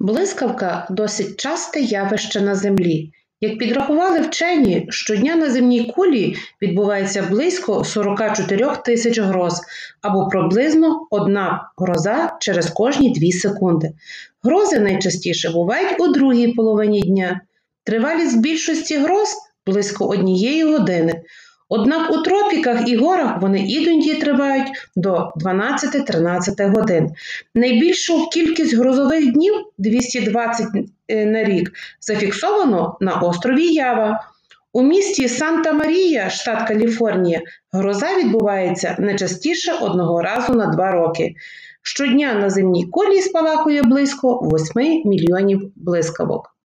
Блискавка досить часте явище на Землі. Як підрахували вчені, щодня на земній кулі відбувається близько 44 тисяч гроз або приблизно одна гроза через кожні 2 секунди. Грози найчастіше бувають у другій половині дня. Тривалість більшості гроз близько однієї години. Однак у тропіках і горах вони іноді тривають до 12-13 годин. Найбільшу кількість грозових днів 220 е, на рік зафіксовано на острові Ява. У місті Санта-Марія, штат Каліфорнія, гроза відбувається не частіше одного разу на два роки. Щодня на земній колії спалахує близько 8 мільйонів блискавок.